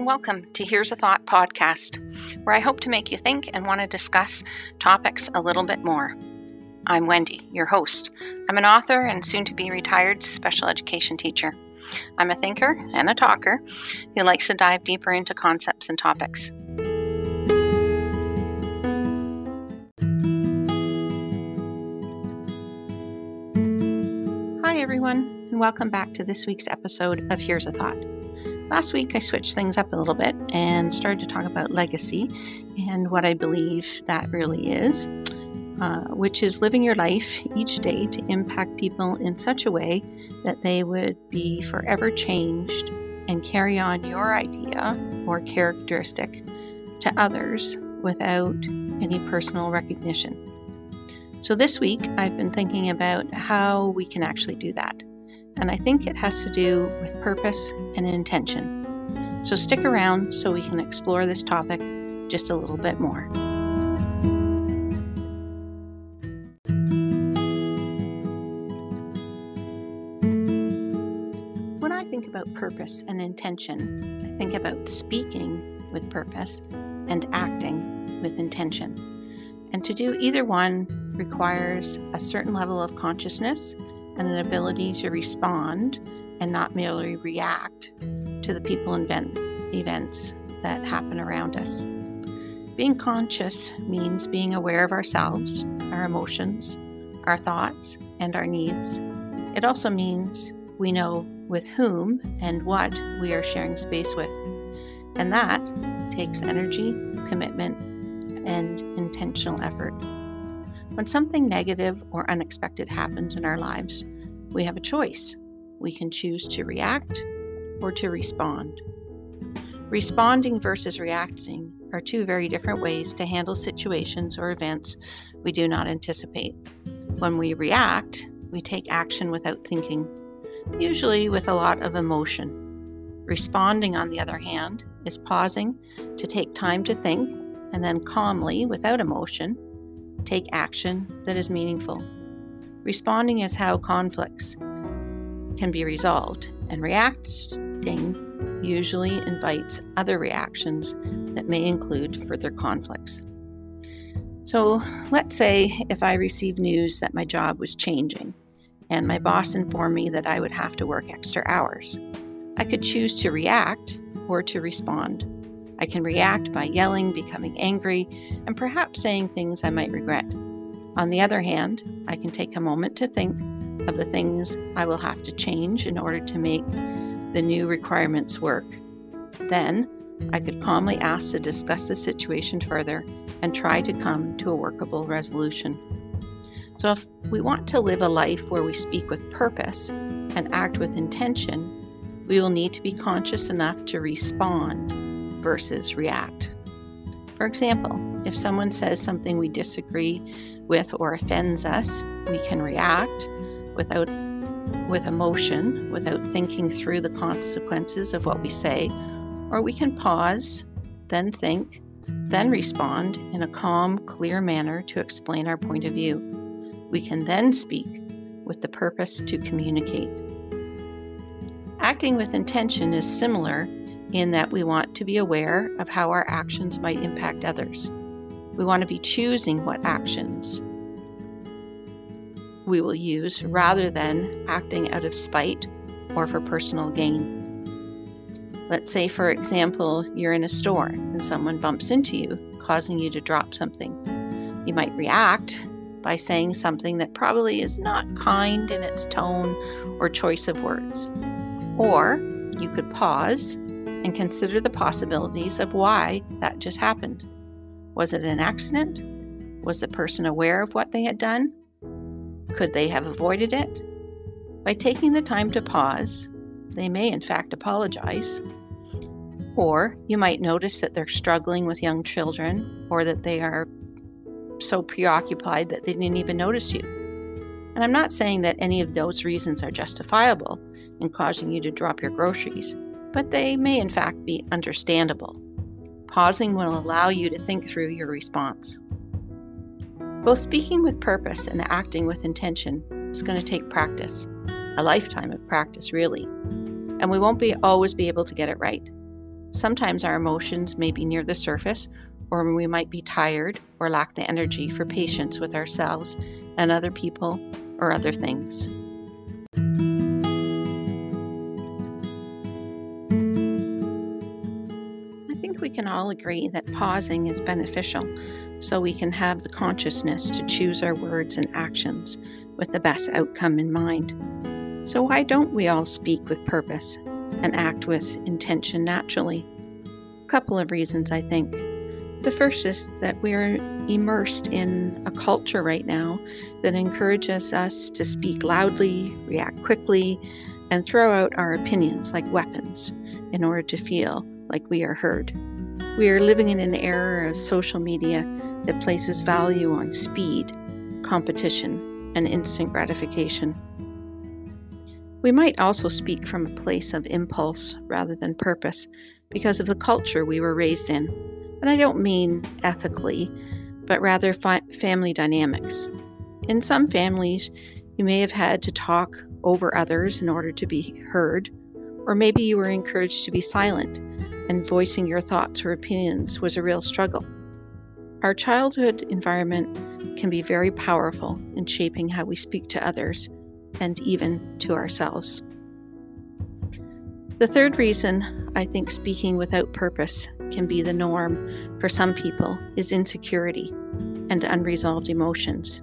And welcome to Here's a Thought podcast, where I hope to make you think and want to discuss topics a little bit more. I'm Wendy, your host. I'm an author and soon to be retired special education teacher. I'm a thinker and a talker who likes to dive deeper into concepts and topics. Hi, everyone, and welcome back to this week's episode of Here's a Thought. Last week, I switched things up a little bit and started to talk about legacy and what I believe that really is, uh, which is living your life each day to impact people in such a way that they would be forever changed and carry on your idea or characteristic to others without any personal recognition. So, this week, I've been thinking about how we can actually do that and I think it has to do with purpose and intention. So stick around so we can explore this topic just a little bit more. When I think about purpose and intention, I think about speaking with purpose and acting with intention. And to do either one requires a certain level of consciousness and an ability to respond and not merely react to the people and event, events that happen around us. Being conscious means being aware of ourselves, our emotions, our thoughts, and our needs. It also means we know with whom and what we are sharing space with. And that takes energy, commitment, and intentional effort. When something negative or unexpected happens in our lives, we have a choice. We can choose to react or to respond. Responding versus reacting are two very different ways to handle situations or events we do not anticipate. When we react, we take action without thinking, usually with a lot of emotion. Responding, on the other hand, is pausing to take time to think and then calmly, without emotion, take action that is meaningful. Responding is how conflicts can be resolved, and reacting usually invites other reactions that may include further conflicts. So, let's say if I received news that my job was changing and my boss informed me that I would have to work extra hours. I could choose to react or to respond. I can react by yelling, becoming angry, and perhaps saying things I might regret. On the other hand, I can take a moment to think of the things I will have to change in order to make the new requirements work. Then, I could calmly ask to discuss the situation further and try to come to a workable resolution. So, if we want to live a life where we speak with purpose and act with intention, we will need to be conscious enough to respond versus react. For example, if someone says something we disagree with or offends us, we can react without with emotion, without thinking through the consequences of what we say, or we can pause, then think, then respond in a calm, clear manner to explain our point of view. We can then speak with the purpose to communicate. Acting with intention is similar in that we want to be aware of how our actions might impact others. We want to be choosing what actions we will use rather than acting out of spite or for personal gain. Let's say, for example, you're in a store and someone bumps into you, causing you to drop something. You might react by saying something that probably is not kind in its tone or choice of words. Or you could pause and consider the possibilities of why that just happened. Was it an accident? Was the person aware of what they had done? Could they have avoided it? By taking the time to pause, they may in fact apologize. Or you might notice that they're struggling with young children or that they are so preoccupied that they didn't even notice you. And I'm not saying that any of those reasons are justifiable in causing you to drop your groceries but they may in fact be understandable. Pausing will allow you to think through your response. Both speaking with purpose and acting with intention is going to take practice, a lifetime of practice, really. And we won't be always be able to get it right. Sometimes our emotions may be near the surface, or we might be tired or lack the energy for patience with ourselves and other people or other things. We can all agree that pausing is beneficial so we can have the consciousness to choose our words and actions with the best outcome in mind. So, why don't we all speak with purpose and act with intention naturally? A couple of reasons, I think. The first is that we are immersed in a culture right now that encourages us to speak loudly, react quickly, and throw out our opinions like weapons in order to feel like we are heard. We are living in an era of social media that places value on speed, competition, and instant gratification. We might also speak from a place of impulse rather than purpose because of the culture we were raised in. And I don't mean ethically, but rather fi- family dynamics. In some families, you may have had to talk over others in order to be heard, or maybe you were encouraged to be silent, and voicing your thoughts or opinions was a real struggle. Our childhood environment can be very powerful in shaping how we speak to others and even to ourselves. The third reason I think speaking without purpose can be the norm for some people is insecurity and unresolved emotions.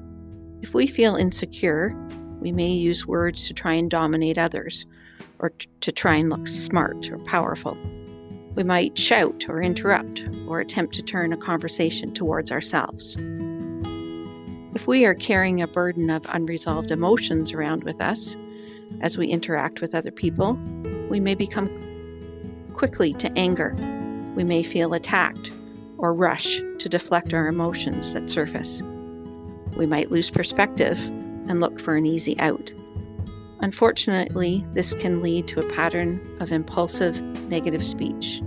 If we feel insecure, we may use words to try and dominate others or to try and look smart or powerful. We might shout or interrupt or attempt to turn a conversation towards ourselves. If we are carrying a burden of unresolved emotions around with us as we interact with other people, we may become quickly to anger. We may feel attacked or rush to deflect our emotions that surface. We might lose perspective and look for an easy out. Unfortunately, this can lead to a pattern of impulsive negative speech.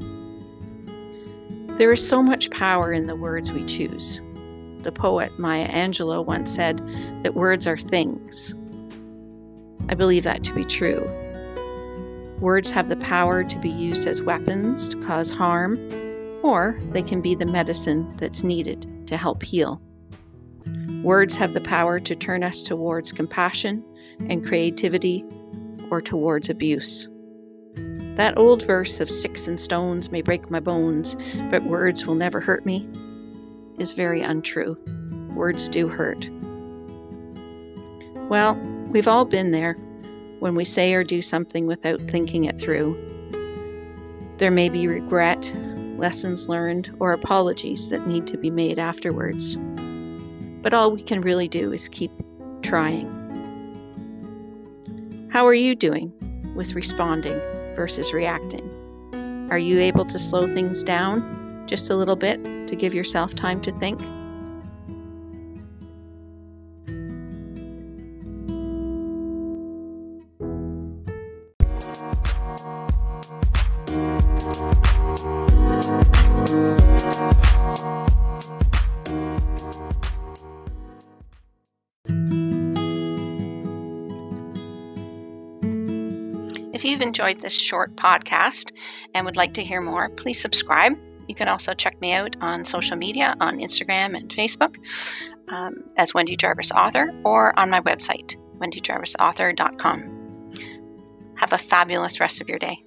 There is so much power in the words we choose. The poet Maya Angelou once said that words are things. I believe that to be true. Words have the power to be used as weapons to cause harm, or they can be the medicine that's needed to help heal. Words have the power to turn us towards compassion and creativity or towards abuse. That old verse of sticks and stones may break my bones, but words will never hurt me is very untrue. Words do hurt. Well, we've all been there when we say or do something without thinking it through. There may be regret, lessons learned, or apologies that need to be made afterwards. But all we can really do is keep trying. How are you doing with responding versus reacting? Are you able to slow things down just a little bit to give yourself time to think? If you've enjoyed this short podcast and would like to hear more, please subscribe you can also check me out on social media on Instagram and Facebook um, as Wendy Jarvis Author or on my website, wendyjarvisauthor.com. Have a fabulous rest of your day.